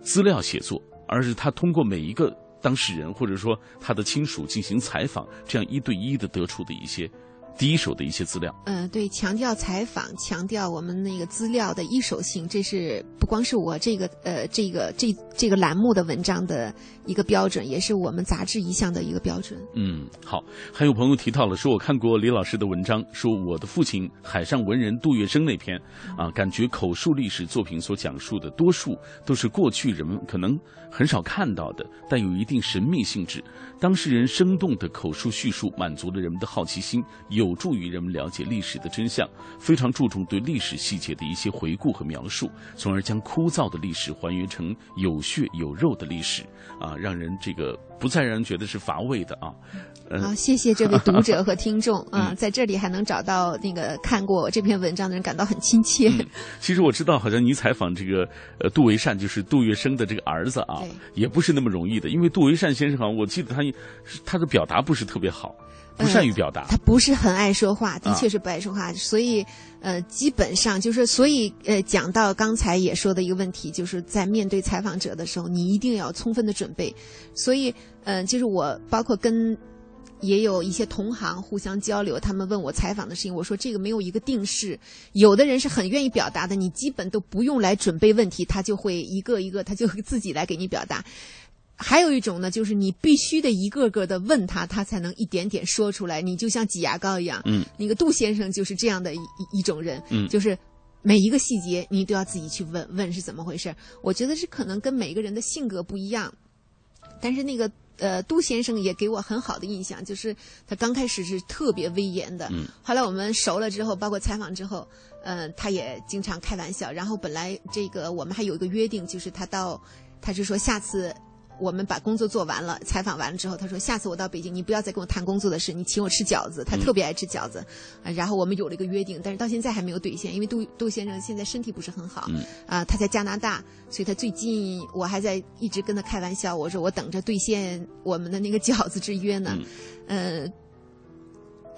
资料写作，而是他通过每一个当事人或者说他的亲属进行采访，这样一对一的得出的一些。第一手的一些资料，嗯，对，强调采访，强调我们那个资料的一手性，这是不光是我这个呃这个这这个栏目的文章的一个标准，也是我们杂志一项的一个标准。嗯，好，还有朋友提到了，说我看过李老师的文章，说我的父亲海上文人杜月笙那篇，啊，感觉口述历史作品所讲述的多数都是过去人们可能很少看到的，但有一定神秘性质。当事人生动的口述叙述，满足了人们的好奇心，有助于人们了解历史的真相。非常注重对历史细节的一些回顾和描述，从而将枯燥的历史还原成有血有肉的历史，啊，让人这个不再让人觉得是乏味的啊。好，谢谢这位读者和听众 啊，在这里还能找到那个看过我这篇文章的人，感到很亲切。其实我知道，好像你采访这个呃杜维善，就是杜月笙的这个儿子啊，也不是那么容易的，因为杜维善先生好像我记得他他的表达不是特别好，不善于表达。他不是很爱说话，的确是不爱说话，所以呃，基本上就是所以呃，讲到刚才也说的一个问题，就是在面对采访者的时候，你一定要充分的准备。所以嗯，就是我包括跟。也有一些同行互相交流，他们问我采访的事情，我说这个没有一个定式，有的人是很愿意表达的，你基本都不用来准备问题，他就会一个一个，他就自己来给你表达。还有一种呢，就是你必须得一个个的问他，他才能一点点说出来，你就像挤牙膏一样。嗯，那个杜先生就是这样的一一种人，嗯，就是每一个细节你都要自己去问问是怎么回事。我觉得是可能跟每个人的性格不一样，但是那个。呃，杜先生也给我很好的印象，就是他刚开始是特别威严的，嗯后来我们熟了之后，包括采访之后，呃，他也经常开玩笑。然后本来这个我们还有一个约定，就是他到，他是说下次。我们把工作做完了，采访完了之后，他说：“下次我到北京，你不要再跟我谈工作的事，你请我吃饺子。”他特别爱吃饺子，然后我们有了一个约定，但是到现在还没有兑现，因为杜杜先生现在身体不是很好，啊，他在加拿大，所以他最近我还在一直跟他开玩笑，我说我等着兑现我们的那个饺子之约呢，呃，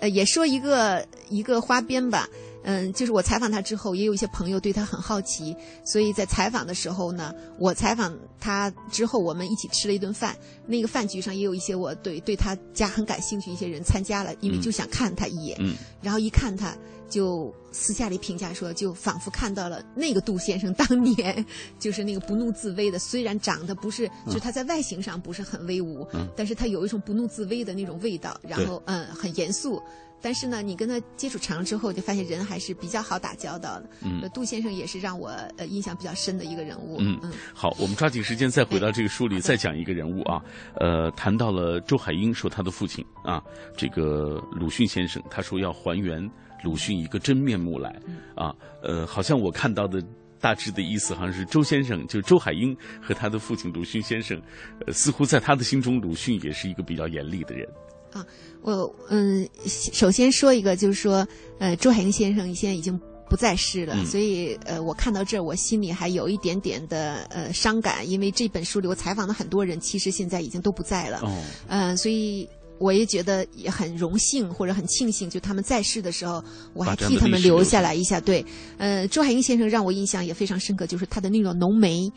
呃，也说一个一个花边吧。嗯，就是我采访他之后，也有一些朋友对他很好奇，所以在采访的时候呢，我采访他之后，我们一起吃了一顿饭。那个饭局上也有一些我对对他家很感兴趣一些人参加了，因为就想看他一眼。嗯。然后一看他，就私下里评价说，就仿佛看到了那个杜先生当年，就是那个不怒自威的。虽然长得不是，就是他在外形上不是很威武，但是他有一种不怒自威的那种味道。然后嗯，很严肃。但是呢，你跟他接触长了之后，就发现人还是比较好打交道的。嗯，杜先生也是让我呃印象比较深的一个人物。嗯嗯，好，我们抓紧时间再回到这个书里，再讲一个人物啊。呃，谈到了周海英，说他的父亲啊，这个鲁迅先生，他说要还原鲁迅一个真面目来啊。呃，好像我看到的。大致的意思好像是周先生，就是周海英和他的父亲鲁迅先生，呃，似乎在他的心中，鲁迅也是一个比较严厉的人。啊，我嗯，首先说一个，就是说，呃，周海英先生现在已经不在世了，所以呃，我看到这儿，我心里还有一点点的呃伤感，因为这本书里我采访的很多人，其实现在已经都不在了。哦，嗯，所以。我也觉得也很荣幸或者很庆幸，就他们在世的时候，我还替他们留下来一下。对，呃，周海英先生让我印象也非常深刻，就是他的那种浓眉。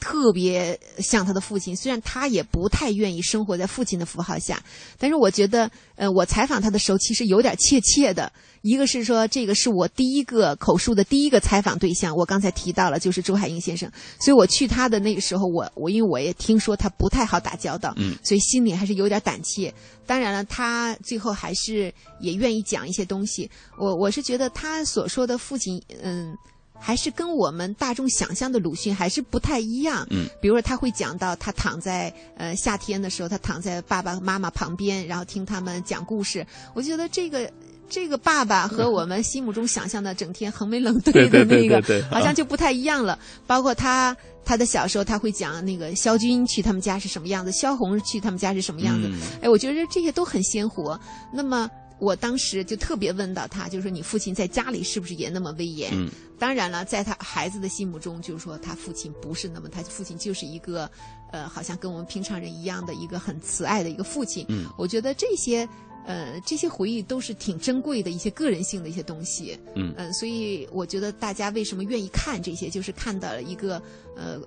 特别像他的父亲，虽然他也不太愿意生活在父亲的符号下，但是我觉得，呃，我采访他的时候其实有点怯怯的。一个是说，这个是我第一个口述的第一个采访对象，我刚才提到了，就是周海婴先生，所以我去他的那个时候，我我因为我也听说他不太好打交道，嗯，所以心里还是有点胆怯。当然了，他最后还是也愿意讲一些东西。我我是觉得他所说的父亲，嗯。还是跟我们大众想象的鲁迅还是不太一样。嗯，比如说他会讲到他躺在呃夏天的时候，他躺在爸爸妈妈旁边，然后听他们讲故事。我觉得这个这个爸爸和我们心目中想象的整天横眉冷对的那个，好像就不太一样了。包括他他的小时候，他会讲那个萧军去他们家是什么样子，萧红去他们家是什么样子。哎，我觉得这些都很鲜活。那么。我当时就特别问到他，就是说你父亲在家里是不是也那么威严？嗯，当然了，在他孩子的心目中，就是说他父亲不是那么，他父亲就是一个，呃，好像跟我们平常人一样的一个很慈爱的一个父亲。嗯，我觉得这些，呃，这些回忆都是挺珍贵的一些个人性的一些东西。嗯，嗯，所以我觉得大家为什么愿意看这些，就是看到了一个，呃，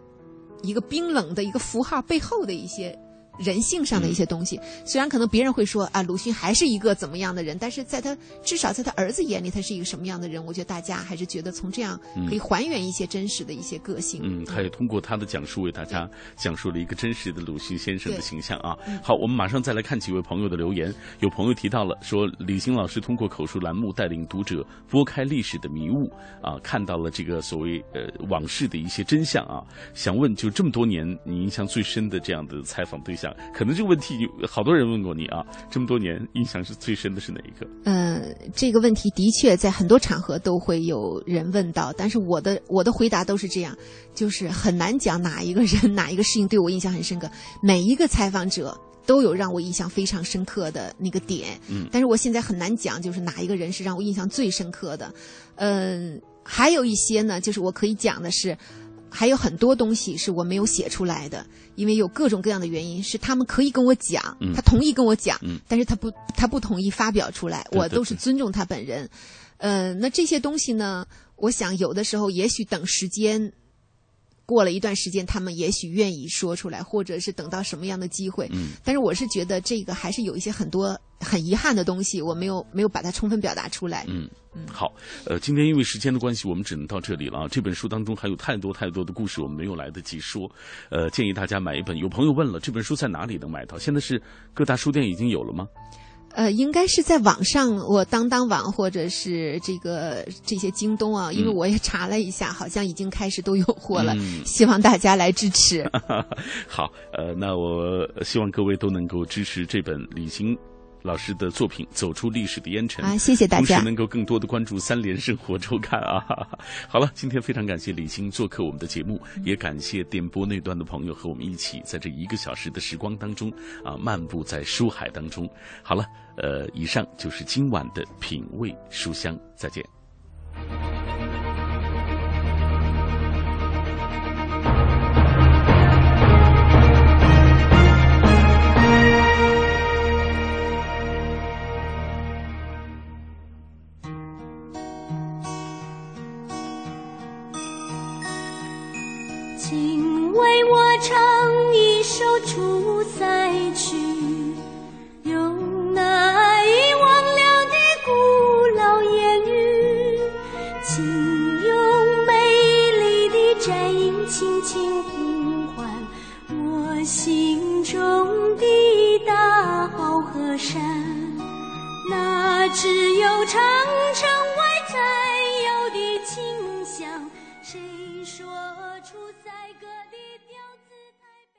一个冰冷的一个符号背后的一些。人性上的一些东西，虽然可能别人会说啊，鲁迅还是一个怎么样的人，但是在他至少在他儿子眼里，他是一个什么样的人？我觉得大家还是觉得从这样可以还原一些真实的一些个性。嗯，他也通过他的讲述为大家讲述了一个真实的鲁迅先生的形象啊。好，我们马上再来看几位朋友的留言。有朋友提到了说，李欣老师通过口述栏目带领读者拨开历史的迷雾啊，看到了这个所谓呃往事的一些真相啊。想问，就这么多年你印象最深的这样的采访对象？可能这个问题好多人问过你啊，这么多年印象是最深的是哪一个？嗯，这个问题的确在很多场合都会有人问到，但是我的我的回答都是这样，就是很难讲哪一个人哪一个事情对我印象很深刻。每一个采访者都有让我印象非常深刻的那个点，嗯，但是我现在很难讲，就是哪一个人是让我印象最深刻的。嗯，还有一些呢，就是我可以讲的是。还有很多东西是我没有写出来的，因为有各种各样的原因，是他们可以跟我讲，他同意跟我讲，但是他不，他不同意发表出来，我都是尊重他本人。呃，那这些东西呢，我想有的时候也许等时间。过了一段时间，他们也许愿意说出来，或者是等到什么样的机会。嗯，但是我是觉得这个还是有一些很多很遗憾的东西，我没有没有把它充分表达出来。嗯嗯，好，呃，今天因为时间的关系，我们只能到这里了啊。这本书当中还有太多太多的故事，我们没有来得及说。呃，建议大家买一本。有朋友问了，这本书在哪里能买到？现在是各大书店已经有了吗？呃，应该是在网上，我当当网或者是这个这些京东啊，因为我也查了一下，好像已经开始都有货了。希望大家来支持。好，呃，那我希望各位都能够支持这本李行。老师的作品《走出历史的烟尘》啊，谢谢大家。同时能够更多的关注《三联生活周刊》啊。好了，今天非常感谢李欣做客我们的节目，也感谢电波那端的朋友和我们一起在这一个小时的时光当中啊，漫步在书海当中。好了，呃，以上就是今晚的品味书香，再见。首《出塞曲》，用那遗忘了的古老言语，请用美丽的战音轻轻呼唤我心中的大好河山。那只有长城外才有的清香，谁说出塞歌？